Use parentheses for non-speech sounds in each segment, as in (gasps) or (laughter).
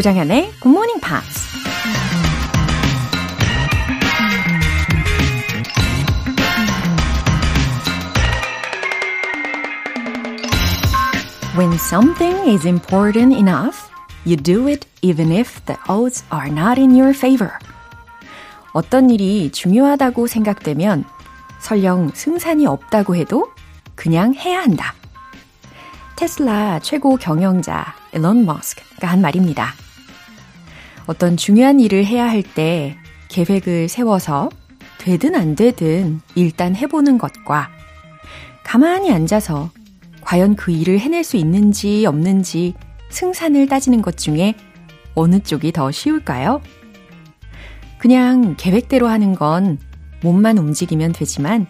조장현의 Good Morning Pops. When something is important enough, you do it even if the odds are not in your favor. 어떤 일이 중요하다고 생각되면 설령 승산이 없다고 해도 그냥 해야 한다. 테슬라 최고 경영자 일론 머스크가 한 말입니다. 어떤 중요한 일을 해야 할 때 계획을 세워서 되든 안 되든 일단 해보는 것과 가만히 앉아서 과연 그 일을 해낼 수 있는지 없는지 승산을 따지는 것 중에 어느 쪽이 더 쉬울까요? 그냥 계획대로 하는 건 몸만 움직이면 되지만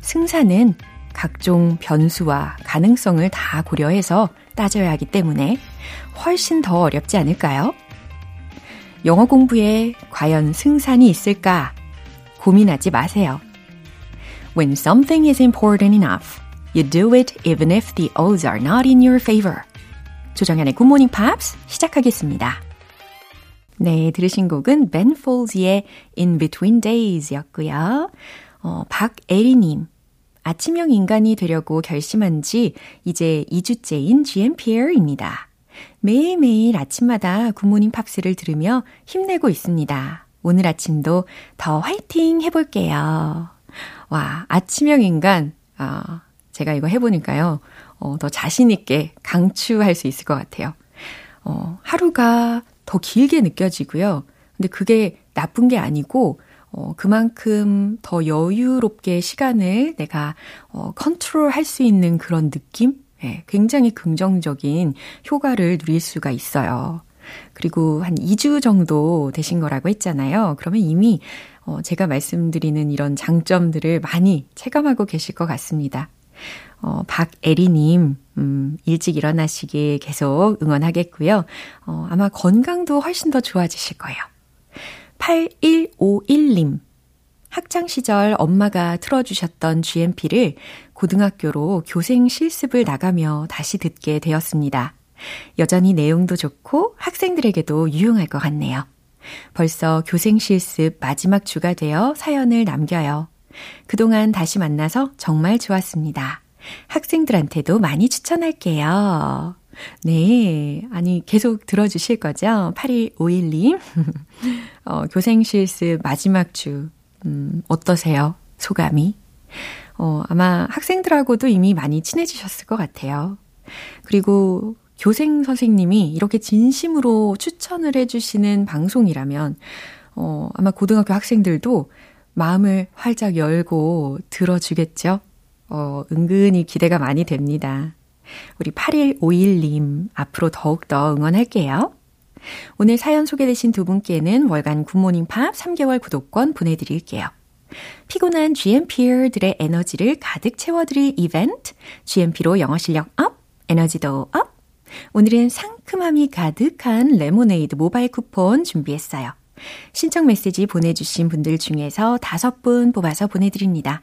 승산은 각종 변수와 가능성을 다 고려해서 따져야 하기 때문에 훨씬 더 어렵지 않을까요? 영어 공부에 과연 승산이 있을까 고민하지 마세요. When something is important enough, you do it even if the odds are not in your favor. 조정현의 Good Morning Pops 시작하겠습니다. 네, 들으신 곡은 Ben Folds의 In Between Days 였고요. 어, 박애리님. 아침형 인간이 되려고 결심한 지 이제 2주째인 GMPR입니다. 매일매일 아침마다 굿모닝 팝스를 들으며 힘내고 있습니다. 오늘 아침도 더 화이팅 해볼게요. 와, 아침형 인간, 아, 제가 이거 해보니까요, 어, 더 자신있게 강추할 수 있을 것 같아요. 어, 하루가 더 길게 느껴지고요. 근데 그게 나쁜 게 아니고, 어, 그만큼 더 여유롭게 시간을 내가, 어, 컨트롤 할 수 있는 그런 느낌? 네, 굉장히 긍정적인 효과를 누릴 수가 있어요. 그리고 한 2주 정도 되신 거라고 했잖아요. 그러면 이미, 어, 제가 말씀드리는 이런 장점들을 많이 체감하고 계실 것 같습니다. 어, 박애리님, 음, 일찍 일어나시길 계속 응원하겠고요. 어, 아마 건강도 훨씬 더 좋아지실 거예요. 8151님. 학창 시절 엄마가 틀어주셨던 GMP를 고등학교로 교생 실습을 나가며 다시 듣게 되었습니다. 여전히 내용도 좋고 학생들에게도 유용할 것 같네요. 벌써 교생 실습 마지막 주가 되어 사연을 남겨요. 그동안 다시 만나서 정말 좋았습니다. 학생들한테도 많이 추천할게요. 네. 아니, 계속 들어주실 거죠? 8151님. (laughs) 어, 교생 실습 마지막 주, 음, 어떠세요? 소감이? 어, 아마 학생들하고도 이미 많이 친해지셨을 것 같아요. 그리고 교생 선생님이 이렇게 진심으로 추천을 해주시는 방송이라면, 어, 아마 고등학교 학생들도 마음을 활짝 열고 들어주겠죠? 어, 은근히 기대가 많이 됩니다. 우리 8151님, 앞으로 더욱더 응원할게요. 오늘 사연 소개되신 두 분께는 월간 굿모닝 팝 3개월 구독권 보내드릴게요. 피곤한 GMP들의 에너지를 가득 채워드릴 이벤트, GMP로 영어 실력 up, 에너지도 up. 오늘은 상큼함이 가득한 레모네이드 모바일 쿠폰 준비했어요. 신청 메시지 보내주신 분들 중에서 다섯 분 뽑아서 보내드립니다.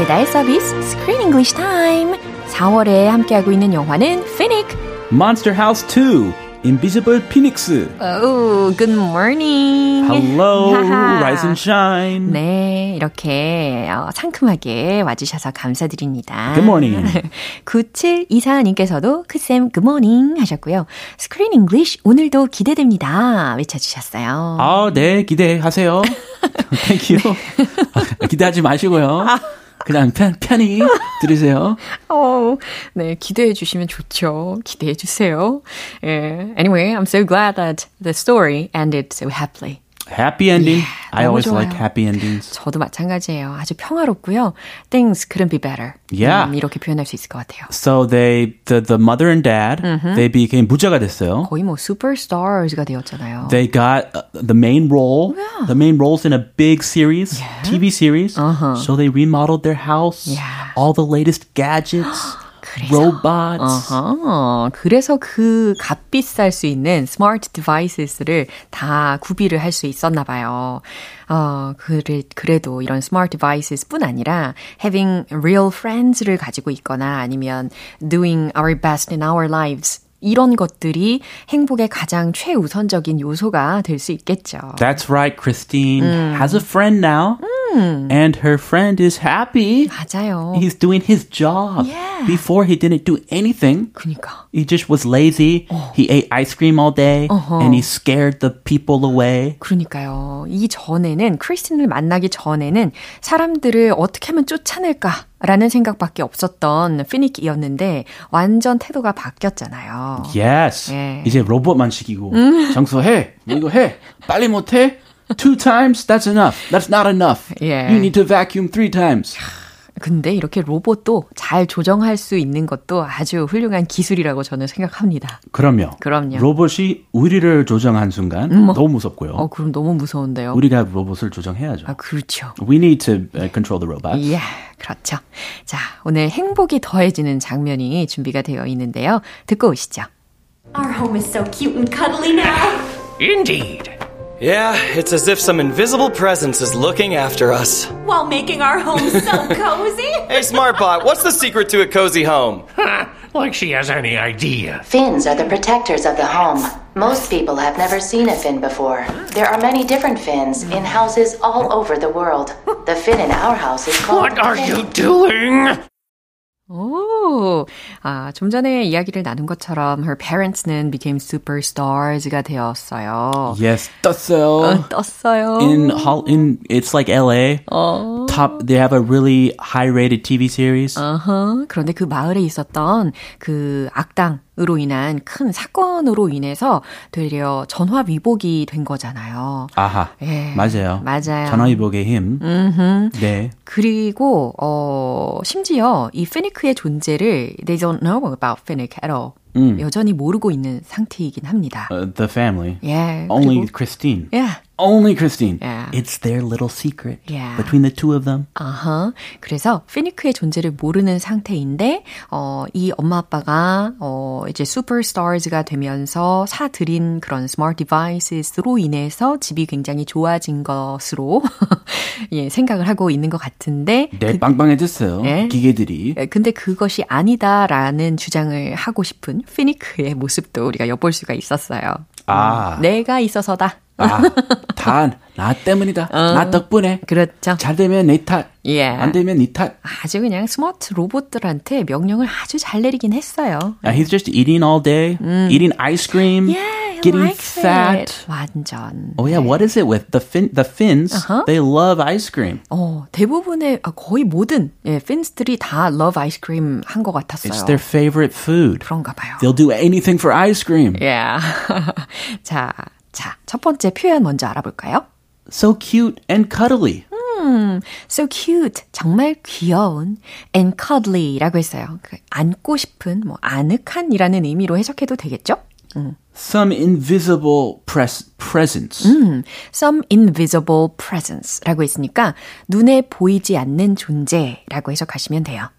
배달 서비스 Screen English Time. 4월에 함께하고 있는 영화는 Phoenix. Monster House 2. Invisible Phoenix. Oh, good morning. Hello, rise and shine. 네, 이렇게 어, 상큼하게 와주셔서 감사드립니다. Good morning. 9724님께서도 크쌤 good morning 하셨고요. Screen English 오늘도 기대됩니다. 외쳐주셨어요. 아, 네, 기대하세요. Thank you. 기대하지 마시고요. 그냥 편, 편히 들으세요. (laughs) 어, 네, 기대해 주시면 좋죠. 기대해 주세요. 예. Anyway, I'm so glad that the story ended so happily. Happy ending. Yeah, I 너무 always 좋아요. like happy endings. 저도 마찬가지예요. 아주 평화롭고요. Things couldn't be better. Yeah. 음, 이렇게 표현할 수 있을 것 같아요. So they, the, the mother and dad, they became 부자가 됐어요. 거의 뭐 superstars가 되었잖아요. They got uh, the main role, the main roles in a big series, TV series. So they remodeled their house, Yeah. all the latest gadgets, Robots. 어허, 그래서 그 값비쌀 수 있는 smart device를 다 구비를 할 수 있었나 봐요. 어, 그래, 그래도 이런 smart device뿐 아니라 having real friends를 가지고 있거나 아니면 doing our best in our lives 이런 것들이 행복의 가장 최우선적인 요소가 될 수 있겠죠. That's right, Christine has a friend now, and her friend is happy. 맞아요. He's doing his job. Yeah. Before he didn't do anything. 그니까. He just was lazy. He ate ice cream all day, and he scared the people away. 그러니까요. 이 전에는 크리스틴을 만나기 전에는 사람들을 어떻게 하면 쫓아낼까? 라는 생각밖에 없었던 피닉이었는데 완전 태도가 바뀌었잖아요. Yes. 예. 이제 로봇만 시키고 청소해. 뭐 이거 해. 빨리 못 해? Two times? That's enough. That's not enough. 예. You need to vacuum three times. 근데 이렇게 로봇도 잘 조정할 수 있는 것도 아주 훌륭한 기술이라고 저는 생각합니다. 그럼요. 그럼요. 로봇이 우리를 조정한 순간 너무 무섭고요. 어, 그럼 너무 무서운데요. 우리가 로봇을 조정해야죠. 아, 그렇죠. We need to uh, control the robots. 예, 그렇죠. 자, 오늘 행복이 더해지는 장면이 준비가 되어 있는데요. 듣고 오시죠. Our home is so cute and cuddly now. Indeed. Yeah, it's as if some invisible presence is looking after us. While making our home so (laughs) cozy. Hey, Smartbot, what's the secret to a cozy home? Ha! (laughs) Like she has any idea. Fins are the protectors of the home. Most people have never seen a fin before. There are many different fins in houses all over the world. The fin in our house is called. What are fin. you doing? 오, 아, 좀 전에 이야기를 나눈 것처럼 her parents는 became superstars가 되었어요. Yes, 떴어요. 어, 떴어요. in in it's like LA. 어. Top they have a really high rated TV series. 어허, 그런데 그 마을에 있었던 그 악당 으로 인한 큰 사건으로 인해서 되려 전화 위복이 된 거잖아요. 아하. 예, 맞아요. 맞아요. 전화위복의 힘. 네. 그리고 어 심지어 이 피니크의 존재를 they don't know about Finnick at all. 여전히 모르고 있는 상태이긴 합니다. Uh, the family. 예. Only 그리고- Christine. 예. Only Christine. Yeah. It's their little secret Yeah. between the two of them. 아하. 그래서 피니크의 존재를 모르는 상태인데 어, 이 엄마 아빠가 어, 이제 superstars가 되면서 사들인 그런 smart device로 인해서 집이 굉장히 좋아진 것으로 (laughs) 예, 생각을 하고 있는 것 같은데 네, 빵빵해졌어요. 예. 기계들이. 예, 근데 그것이 아니다라는 주장을 하고 싶은 피니크의 모습도 우리가 엿볼 수가 있었어요. 아. 내가 있어서다. 아, 다 나 때문이다. 나 덕분에. 그렇죠. 잘 되면 내 탓. 예. 안 되면 네 탓. 아주 그냥 스마트 로봇들한테 명령을 아주 잘 내리긴 했어요. Uh, he's just eating all day, eating ice cream, Yeah, getting likes fat. it. 완전. Oh yeah, what is it with the fin? The Finns, Uh-huh. they love ice cream. 어, 대부분의 아, 거의 모든 예, 팬스들이 다 love ice cream 한 것 같았어요. It's their favorite food. 그런가 봐요. They'll do anything for ice cream. Yeah. 자, 자, 첫 번째 표현 먼저 알아볼까요? So cute and cuddly. So cute, 정말 귀여운, and cuddly라고 했어요. 그 안고 싶은, 뭐 아늑한이라는 의미로 해석해도 되겠죠? Some invisible pres- presence. Some invisible presence라고 했으니까 눈에 보이지 않는 존재라고 해석하시면 돼요.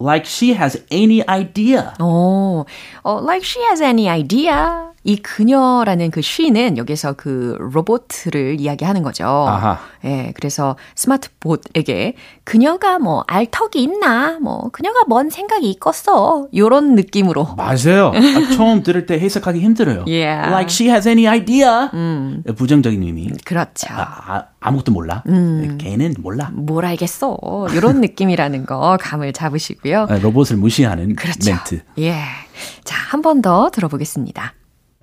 Like she has any idea. 어, 어, like she has any idea. 이 그녀라는 그 she는 여기서 그 로봇을 이야기하는 거죠. 아하. 예, 그래서 스마트봇에게 그녀가 뭐 알턱이 있나, 뭐 그녀가 뭔 생각이 있겠어, 요런 느낌으로. 맞아요. (laughs) 아, 처음 들을 때 해석하기 힘들어요. Yeah. Like she has any idea. 부정적인 의미. 그렇죠. 아, 아 무것도 몰라. 걔는 몰라. 뭘 알겠어, 요런 느낌이라는 거 감을 잡으시고요. 아, 로봇을 무시하는 그렇죠. 멘트. 예. 자, 한 번 더 들어보겠습니다.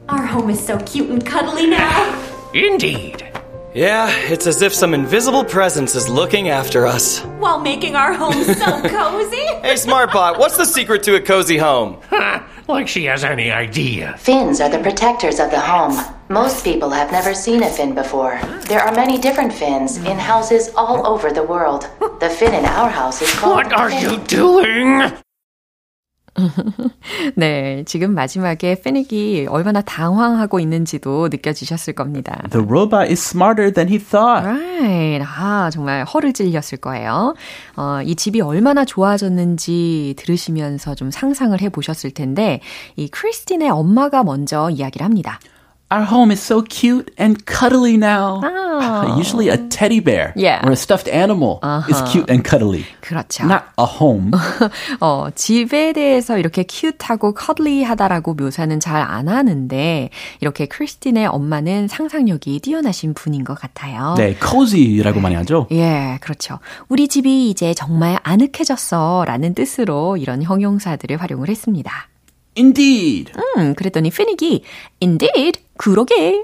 Our home is so cute and cuddly now. (laughs) Indeed. Yeah, it's as if some invisible presence is looking after us. While making our home so (laughs) cozy. Hey, Smartbot, what's the secret to a cozy home? (laughs) Like she has any idea. Fins are the protectors of the home. Most people have never seen a fin before. There are many different fins in houses all over the world. The fin in our house is called. What are fin. you doing? 네, 지금 마지막에 페닉이 얼마나 당황하고 있는지도 느껴지셨을 겁니다. The robot is smarter than he thought. Right. 아, 정말 허를 찔렸을 거예요. 어, 이 집이 얼마나 좋아졌는지 들으시면서 좀 상상을 해 보셨을 텐데, 이 크리스틴의 엄마가 먼저 이야기를 합니다. Our home is so cute and cuddly now. Ah. (laughs) Usually a teddy bear Yeah. or a stuffed animal is cute and cuddly. 그렇죠. Not a home. (laughs) 어, 집에 대해서 이렇게 큐트하고 커들리하다라고 묘사는 잘 안 하는데, 이렇게 크리스틴의 엄마는 상상력이 뛰어나신 분인 것 같아요. 네, cozy라고 많이 하죠. 예, 그렇죠. 우리 집이 이제 정말 아늑해졌어 라는 뜻으로 이런 형용사들을 활용을 했습니다. Indeed. 음, 그랬더니 피닉이 indeed, 그러게.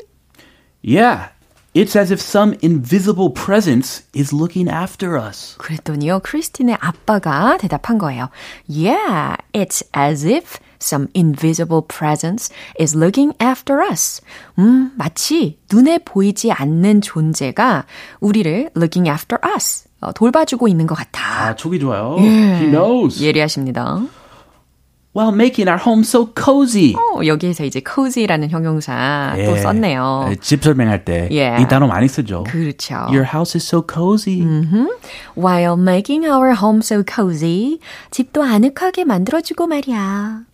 Yeah. It's as if some invisible presence is looking after us. 그랬더니요, 크리스틴의 아빠가 대답한 거예요. Yeah, it's as if some invisible presence is looking after us. 음, 마치 눈에 보이지 않는 존재가 우리를 looking after us. 어, 돌봐주고 있는 것 같아. 아, 촉이 좋아요. He knows. 예리하십니다. While making our home so cozy. 어, 여기에서 이제 cozy라는 형용사 또 썼네요. 예, 집 설명할 때이 Yeah. 단어 많이 쓰죠. 그렇죠. Your house is so cozy. While making our home so cozy, 집도 아늑하게 만들어주고 말이야.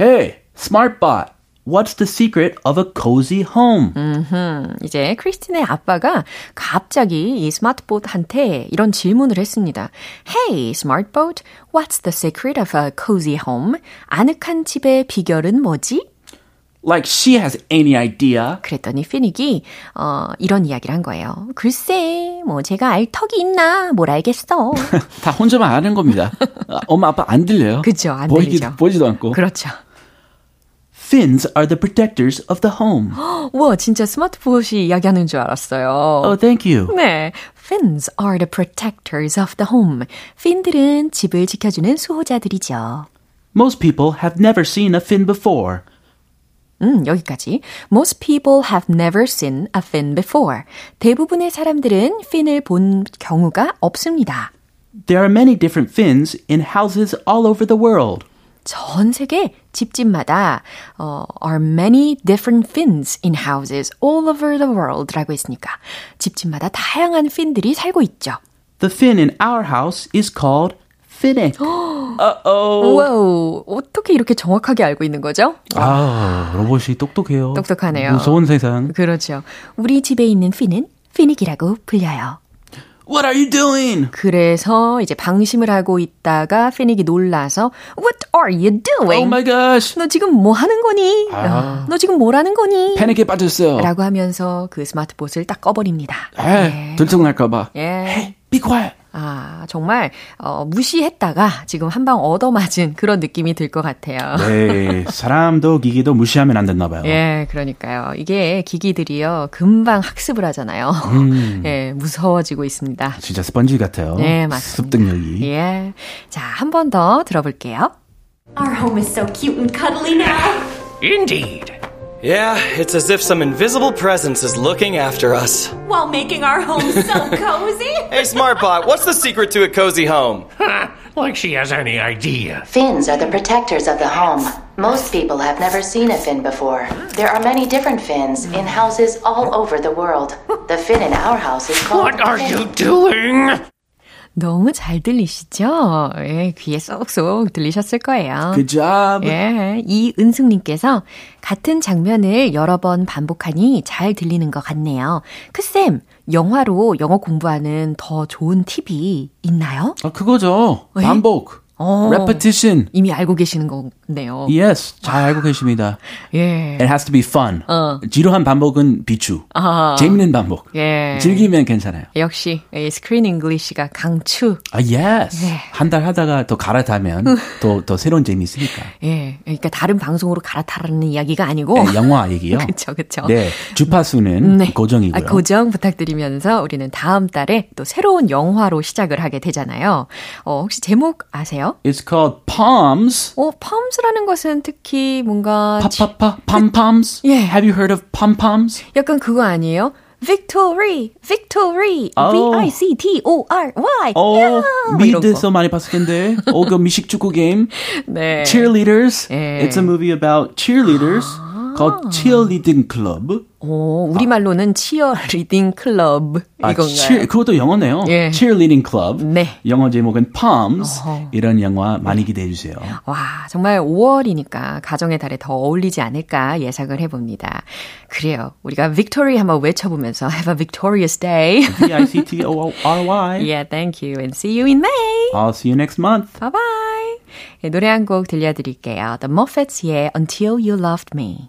Hey, smartbot. What's the secret of a cozy home? 음, 이제 크리스틴의 아빠가 갑자기 이 스마트봇한테 이런 질문을 했습니다. Hey, smartbot, what's the secret of a cozy home? 아늑한 집의 비결은 뭐지? Like she has any idea. 그랬더니 피닉이 어, 이런 이야기를 한 거예요. 글쎄, 뭐 제가 알 턱이 있나 뭘 알겠어. (laughs) 다 혼자만 아는 겁니다. 아, (laughs) 엄마 아빠 안 들려요. 그죠, 안 보이기, 들리죠. 보이지도 않고. 그렇죠. Fins are the protectors of the home. (gasps) 와, 진짜 스마트봇이 이야기하는 줄 알았어요. Oh, thank you. 네. Fins are the protectors of the home. 핀들은 집을 지켜주는 수호자들이죠. Most people have never seen a fin before. 음, 여기까지. Most people have never seen a fin before. 대부분의 사람들은 핀을 본 경우가 없습니다. There are many different fins in houses all over the world. 전 세계 집집마다 어, are many different fins in houses all over the world라고 했으니까 집집마다 다양한 핀들이 살고 있죠. The fin in our house is called finnick. (gasps) Uh-oh. 와우, 어떻게 이렇게 정확하게 알고 있는 거죠? 아, 로봇이 똑똑해요. 똑똑하네요. 무서운 세상. 그렇죠. 우리 집에 있는 핀은 피닉이라고 불려요. What are you doing? 그래서 이제 방심을 하고 있다가 피닉이 놀라서 What are you doing? Oh my gosh. 너 지금 뭐 하는 거니? 아. 너 지금 뭐라는 거니? 패닉에 빠졌어요. 라고 하면서 그 스마트봇을 딱 꺼버립니다. 에, 들통날까 봐. 예. Hey, be quiet. 아, 정말, 어, 무시했다가 지금 한 방 얻어맞은 그런 느낌이 들 것 같아요. 네, 사람도 기기도 무시하면 안 됐나 봐요. 예, 그러니까요. 이게 기기들이요, 금방 학습을 하잖아요. 음. (laughs) 예, 무서워지고 있습니다. 진짜 스펀지 같아요. 네, 맞습니다. 습득력이. 예. 자, 한 번 더 들어볼게요. Our home is so cute and cuddly now. Indeed. Yeah, it's as if some invisible presence is looking after us. While making our home so (laughs) cozy. Hey, Smartbot, what's the secret to a cozy home? Ha! Like she has any idea. Fins are the protectors of the home. Most people have never seen a fin before. There are many different fins in houses all over the world. The fin in our house is called. What are fin. you doing? 너무 잘 들리시죠? 예, 귀에 쏙쏙 들리셨을 거예요. Good job. 예, 이은숙님께서 같은 장면을 여러 번 반복하니 잘 들리는 것 같네요. 크쌤, 영화로 영어 공부하는 더 좋은 팁이 있나요? 아, 그거죠. 예? 반복. 어. repetition. 이미 알고 계시는 거네요. Yes, 잘 알고 계십니다. 예. It has to be fun. 어. 지루한 반복은 비추. 아. 재밌는 반복. 예. 즐기면 괜찮아요. 역시 이 Screen English가 강추. 아, yes. 네. 한달 하다가 더 갈아타면 또, 더 새로운 재미 있으니까. 예. 그러니까 다른 방송으로 갈아타라는 이야기가 아니고 네, 영화 얘기요. (laughs) 그쵸, 그쵸. 네, 주파수는 고정이고요. 아, 고정 부탁드리면서 우리는 다음 달에 또 새로운 영화로 시작을 하게 되잖아요. 어, 혹시 제목 아세요? 뭔가요? It's called Palms. 어, palms라는 것은 특히 뭔가 파파파 pom poms. 예. Have you heard of pom poms? 약간 그거 아니에요? Victory, Victory, 어. V-I-C-T-O-R-Y. 어, 야! 뭐 이런 거. 미드에서 많이 봤을 텐데. 어, 그 미식 축구 게임. (laughs) 네. Cheerleaders. 예. It's a movie about cheerleaders Called Cheerleading Club. 오, 우리말로는 치어 리딩 클럽 아, 이건가요? cheer- 그것도 영어네요. 예. Cheerleading Club. 네. 영어 제목은 Palms. 어허. 이런 영화 많이 기대해 주세요. 와, 정말 5월이니까 가정의 달에 더 어울리지 않을까 예상을 해 봅니다. 그래요. 우리가 victory 한번 외쳐 보면서 have a victorious day. V-I-C-T-O-R-Y. yeah, thank you and see you in May. I'll see you next month. Bye bye. 네, 노래 한 곡 들려드릴게요. The Muffets의 Until You Loved Me.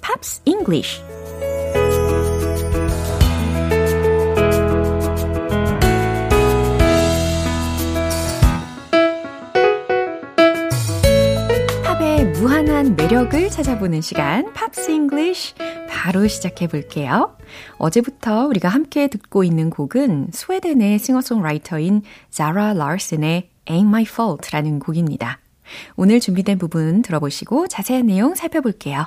Pops English. 팝의 무한한 매력을 찾아보는 시간, Pops English. 바로 시작해 볼게요. 어제부터 우리가 함께 듣고 있는 곡은 스웨덴의 싱어송라이터인 자라 라슨의 Ain't My Fault라는 곡입니다. 오늘 준비된 부분 들어보시고 자세한 내용 살펴볼게요.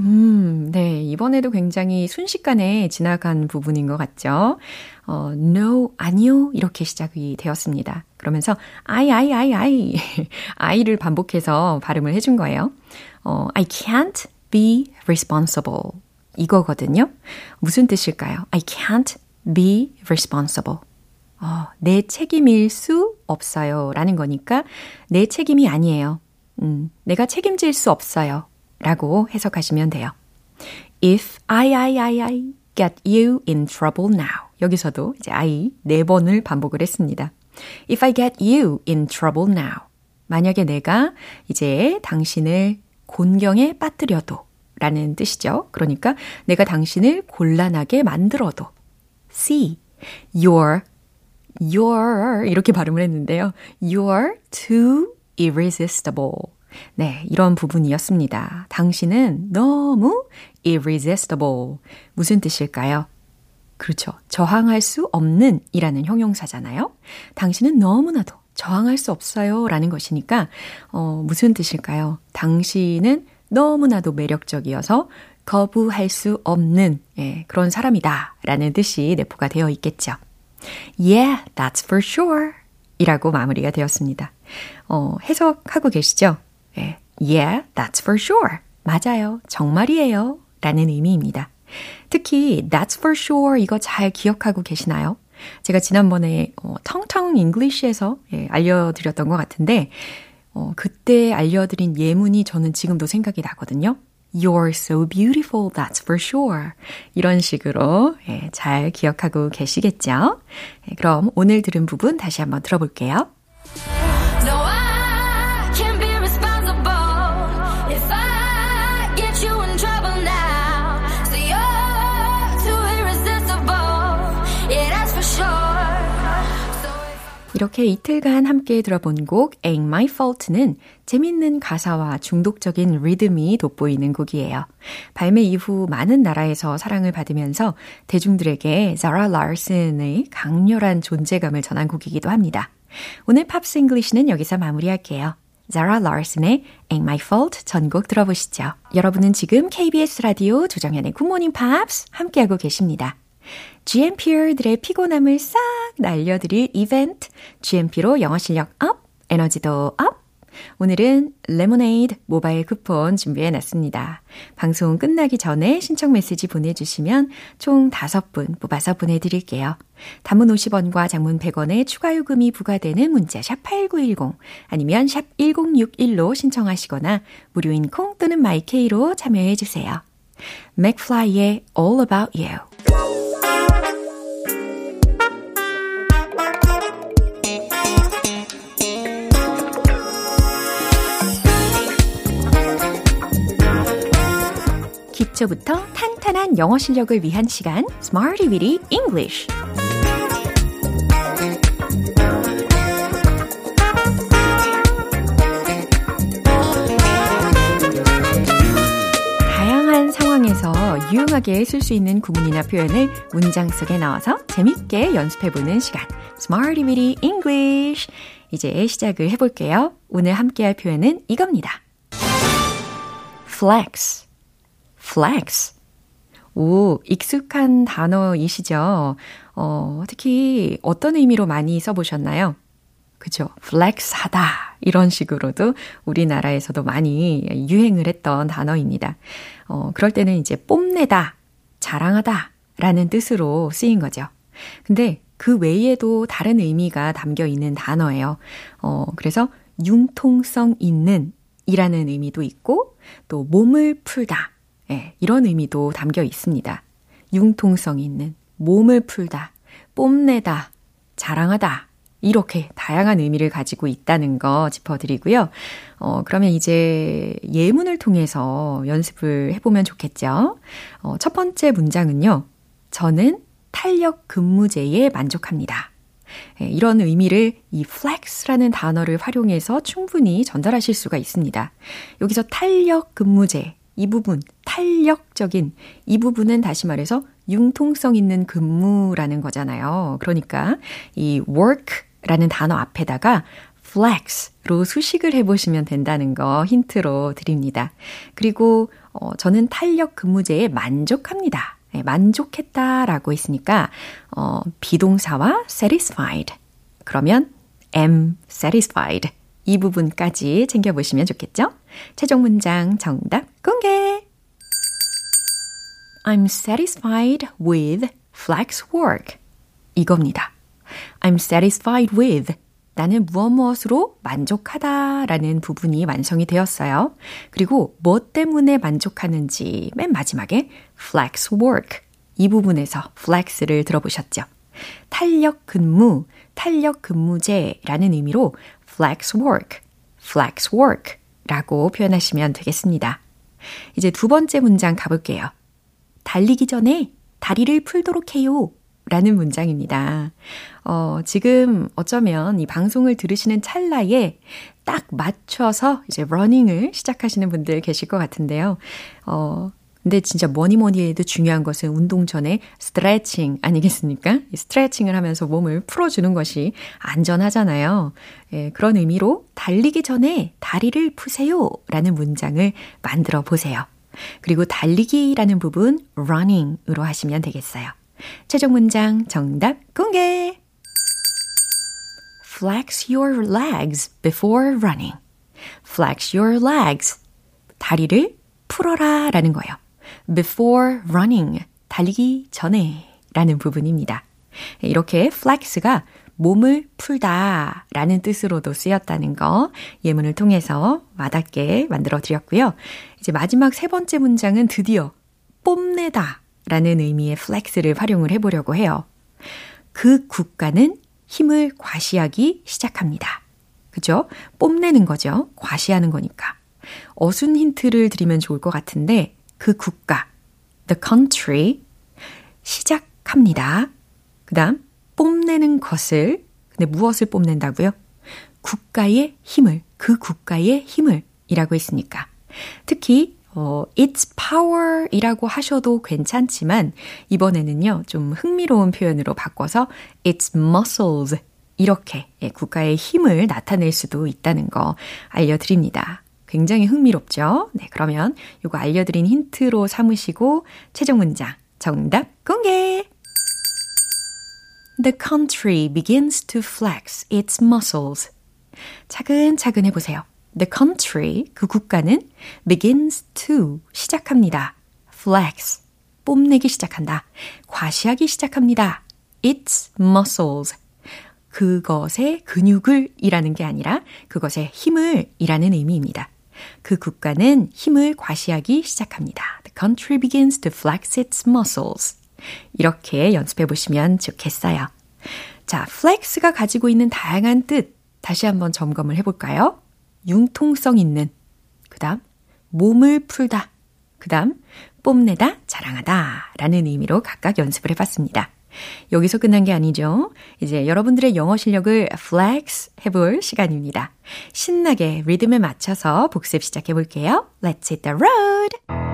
음, 네. 이번에도 굉장히 순식간에 지나간 부분인 것 같죠? 어, no, 아니요. 이렇게 시작이 되었습니다. 그러면서, I, I, I, I. I를 반복해서 발음을 해준 거예요. 어, I can't be responsible. 이거거든요. 무슨 뜻일까요? I can't be responsible. 어, 내 책임일 수 없어요. 라는 거니까 내 책임이 아니에요. 음, 내가 책임질 수 없어요. 라고 해석하시면 돼요. If I, I, I, I get you in trouble now. 여기서도 이제 I 네 번을 반복을 했습니다. If I get you in trouble now. 만약에 내가 이제 당신을 곤경에 빠뜨려도 라는 뜻이죠. 그러니까 내가 당신을 곤란하게 만들어도. C. You're, you're, 이렇게 발음을 했는데요. You're too irresistible. 네, 이런 부분이었습니다. 당신은 너무 irresistible. 무슨 뜻일까요? 그렇죠. 저항할 수 없는 이라는 형용사잖아요. 당신은 너무나도 저항할 수 없어요. 라는 것이니까, 어, 무슨 뜻일까요? 당신은 너무나도 매력적이어서 거부할 수 없는, 예, 그런 사람이다. 라는 뜻이 내포가 되어 있겠죠. Yeah, that's for sure. 이라고 마무리가 되었습니다. 어, 해석하고 계시죠? 예, Yeah, that's for sure. 맞아요. 정말이에요. 라는 의미입니다. 특히 that's for sure 이거 잘 기억하고 계시나요? 제가 지난번에 어, 텅텅 잉글리시에서 예, 알려드렸던 것 같은데 어, 그때 알려드린 예문이 저는 지금도 생각이 나거든요. You're so beautiful, that's for sure. 이런 식으로 예, 잘 기억하고 계시겠죠? 예, 그럼 오늘 들은 부분 다시 한번 들어볼게요. No, 이렇게 이틀간 함께 들어본 곡 Ain't My Fault는 재밌는 가사와 중독적인 리듬이 돋보이는 곡이에요. 발매 이후 많은 나라에서 사랑을 받으면서 대중들에게 자라 라슨의 강렬한 존재감을 전한 곡이기도 합니다. 오늘 Pops English는 여기서 마무리할게요. 자라 라슨의 Ain't My Fault 전곡 들어보시죠. 여러분은 지금 KBS 라디오 조정현의 굿모닝 팝스 함께하고 계십니다. GMP들의 피곤함을 싹 날려드릴 이벤트 GMP로 영어 실력 up, 에너지도 up, 오늘은 레모네이드 모바일 쿠폰 준비해 놨습니다. 방송 끝나기 전에 신청 메시지 보내주시면 총 5분 뽑아서 보내드릴게요. 단문 50원과 장문 100원의 추가 요금이 부과되는 문자 샵 8910 아니면 샵 1061로 신청하시거나 무료인 콩 또는 마이케이로 참여해 주세요. 맥플라이의 All About You 기초부터 탄탄한 영어 실력을 위한 시간 Smarty Weedy English 유용하게 쓸 수 있는 구문이나 표현을 문장 속에 넣어서 재밌게 연습해보는 시간 Smarty Weedy English 이제 시작을 해볼게요. 오늘 함께할 표현은 이겁니다. flex flex. 오, 익숙한 단어이시죠? 어, 특히 어떤 의미로 많이 써보셨나요? 그죠? flex 하다. 이런 식으로도 우리나라에서도 많이 유행을 했던 단어입니다. 어, 그럴 때는 이제 뽐내다, 자랑하다 라는 뜻으로 쓰인 거죠. 근데 그 외에도 다른 의미가 담겨 있는 단어예요. 어, 그래서 융통성 있는 이라는 의미도 있고, 또 몸을 풀다. 예, 이런 의미도 담겨 있습니다. 융통성 있는, 몸을 풀다, 뽐내다, 자랑하다. 이렇게 다양한 의미를 가지고 있다는 거 짚어드리고요. 어, 그러면 이제 예문을 통해서 연습을 해보면 좋겠죠. 어, 첫 번째 문장은요. 저는 탄력 근무제에 만족합니다. 예, 이런 의미를 이 flex라는 단어를 활용해서 충분히 전달하실 수가 있습니다. 여기서 탄력 근무제, 이 부분, 탄력적인 이 부분은 다시 말해서 융통성 있는 근무라는 거잖아요. 그러니까 이 work 라는 단어 앞에다가 flex로 수식을 해보시면 된다는 거 힌트로 드립니다. 그리고 어, 저는 탄력 근무제에 만족합니다. 네, 만족했다라고 했으니까 어, 비동사와 satisfied. 그러면 am satisfied. 이 부분까지 챙겨보시면 좋겠죠? 최종 문장 정답 공개! I'm satisfied with flex work. 이겁니다. I'm satisfied with 나는 무엇 무엇으로 만족하다 라는 부분이 완성이 되었어요. 그리고 뭐 때문에 만족하는지 맨 마지막에 flex work 이 부분에서 flex를 들어보셨죠. 탄력 근무, 탄력 근무제라는 의미로 flex work, flex work 라고 표현하시면 되겠습니다. 이제 두 번째 문장 가볼게요. 달리기 전에 다리를 풀도록 해요. 라는 문장입니다. 어, 지금 어쩌면 이 방송을 들으시는 찰나에 딱 맞춰서 이제 러닝을 시작하시는 분들 계실 것 같은데요. 어, 근데 진짜 뭐니 뭐니 해도 중요한 것은 운동 전에 스트레칭 아니겠습니까? 스트레칭을 하면서 몸을 풀어주는 것이 안전하잖아요. 예, 그런 의미로 달리기 전에 다리를 푸세요 라는 문장을 만들어 보세요. 그리고 달리기라는 부분 running으로 하시면 되겠어요. 최종 문장 정답 공개! Flex your legs before running. Flex your legs. 다리를 풀어라 라는 거예요. before running. 달리기 전에 라는 부분입니다. 이렇게 flex가 몸을 풀다 라는 뜻으로도 쓰였다는 거 예문을 통해서 와닿게 만들어 드렸고요. 이제 마지막 세 번째 문장은 드디어 뽐내다 라는 의미의 flex를 활용을 해보려고 해요. 그 국가는 힘을 과시하기 시작합니다. 그죠? 뽐내는 거죠. 과시하는 거니까. 어순 힌트를 드리면 좋을 것 같은데 그 국가, the country 시작합니다. 그 다음 뽐내는 것을 근데 무엇을 뽐낸다고요? 국가의 힘을, 그 국가의 힘을 이라고 했으니까. 특히 어, it's power 이라고 하셔도 괜찮지만, 이번에는요, 좀 흥미로운 표현으로 바꿔서 it's muscles 이렇게 예, 국가의 힘을 나타낼 수도 있다는 거 알려드립니다. 굉장히 흥미롭죠? 네, 그러면 이거 알려드린 힌트로 삼으시고, 최종 문장, 정답 공개! The country begins to flex its muscles. 차근차근 해보세요. The country, 그 국가는 begins to 시작합니다. flex, 뽐내기 시작한다. 과시하기 시작합니다. its muscles, 그것의 근육을 이라는 게 아니라 그것의 힘을 이라는 의미입니다. 그 국가는 힘을 과시하기 시작합니다. The country begins to flex its muscles. 이렇게 연습해 보시면 좋겠어요. 자, flex가 가지고 있는 다양한 뜻 다시 한번 점검을 해 볼까요? 융통성 있는, 그 다음, 몸을 풀다, 그 다음, 뽐내다, 자랑하다 라는 의미로 각각 연습을 해봤습니다. 여기서 끝난 게 아니죠. 이제 여러분들의 영어 실력을 flex 해볼 시간입니다. 신나게 리듬에 맞춰서 복습 시작해 볼게요. Let's hit the road!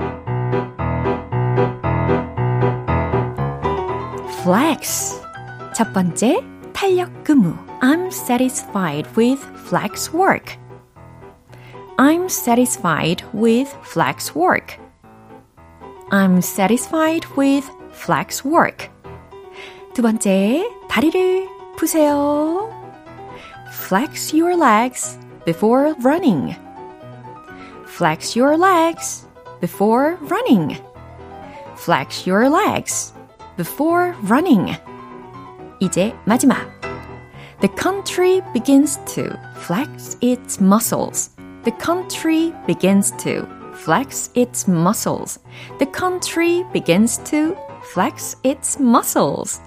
flex. 첫 번째, 탄력 근무. I'm satisfied with flex work. I'm satisfied with flex work. I'm satisfied with flex work. 두 번째, 다리를 푸세요. Flex your legs before running. Flex your legs before running. Flex your legs before running. 이제 마지막. The country begins to flex its muscles. The country begins to flex its muscles. The country begins to flex its muscles.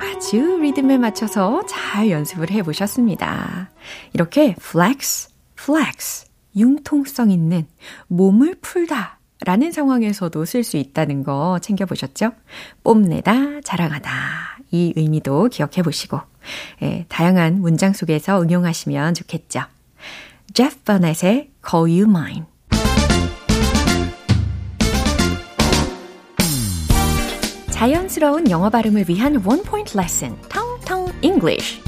아주 리듬에 맞춰서 잘 연습을 해 보셨습니다. 이렇게 flex, flex, 융통성 있는 몸을 풀다 라는 상황에서도 쓸 수 있다는 거 챙겨보셨죠? 뽐내다, 자랑하다. 이 의미도 기억해 보시고, 예, 다양한 문장 속에서 응용하시면 좋겠죠. Jeff Burnett의 Call You Mine. 자연스러운 영어 발음을 위한 원 포인트 레슨, 텅텅 English.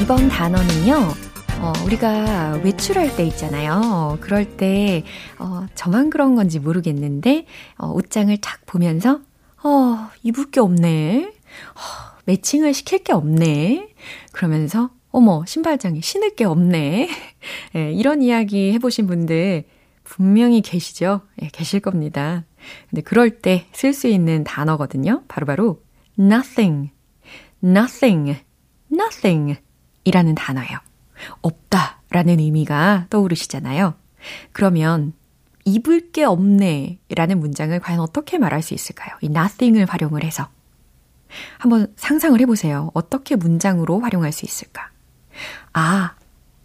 이번 단어는요, 어, 우리가 외출할 때 있잖아요. 그럴 때, 어, 저만 그런 건지 모르겠는데, 어, 옷장을 탁 보면서, 어, 입을 게 없네. 어, 매칭을 시킬 게 없네. 그러면서, 어머, 신발장에 신을 게 없네. (laughs) 예, 이런 이야기 해보신 분들 분명히 계시죠? 예, 계실 겁니다. 근데 그럴 때 쓸 수 있는 단어거든요. 바로바로 바로 nothing, nothing, nothing 이라는 단어예요. 없다 라는 의미가 떠오르시잖아요. 그러면 입을 게 없네 라는 문장을 과연 어떻게 말할 수 있을까요? 이 nothing을 활용을 해서. 한번 상상을 해보세요. 어떻게 문장으로 활용할 수 있을까? 아,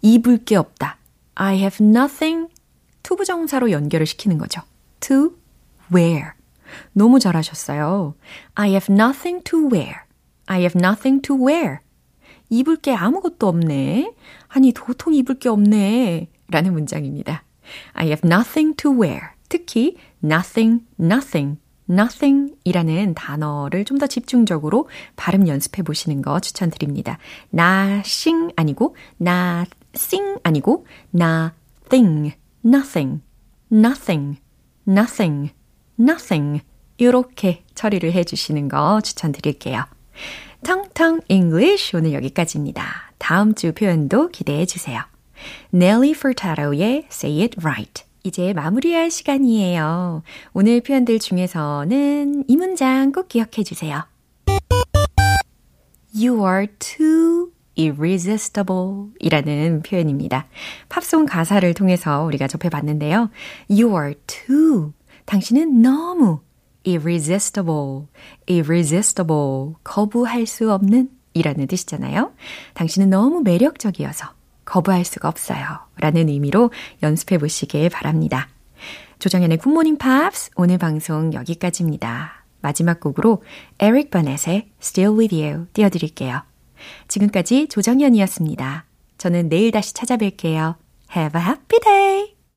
입을 게 없다. I have nothing to부정사로 연결을 시키는 거죠. to wear. 너무 잘하셨어요. I have nothing to wear. I have nothing to wear. 입을 게 아무것도 없네. 아니, 도통 입을 게 없네. 라는 문장입니다. I have nothing to wear. 특히 nothing, nothing, nothing 이라는 단어를 좀 더 집중적으로 발음 연습해 보시는 거 추천드립니다. nothing 아니고 nothing 아니고 nothing, nothing, nothing, nothing, nothing 이렇게 처리를 해 주시는 거 추천드릴게요. 텅텅 English 오늘 여기까지입니다. 다음 주 표현도 기대해 주세요. Nelly Furtado의 Say It Right. 이제 마무리할 시간이에요. 오늘 표현들 중에서는 이 문장 꼭 기억해 주세요. You are too irresistible 이라는 표현입니다. 팝송 가사를 통해서 우리가 접해봤는데요. You are too. 당신은 너무 irresistible, irresistible, 거부할 수 없는 이라는 뜻이잖아요. 당신은 너무 매력적이어서 거부할 수가 없어요. 라는 의미로 연습해 보시길 바랍니다. 조정현의 굿모닝 팝스 오늘 방송 여기까지입니다. 마지막 곡으로 에릭 베넷의 Still With You 띄워드릴게요. 지금까지 조정현이었습니다. 저는 내일 다시 찾아뵐게요. Have a happy day!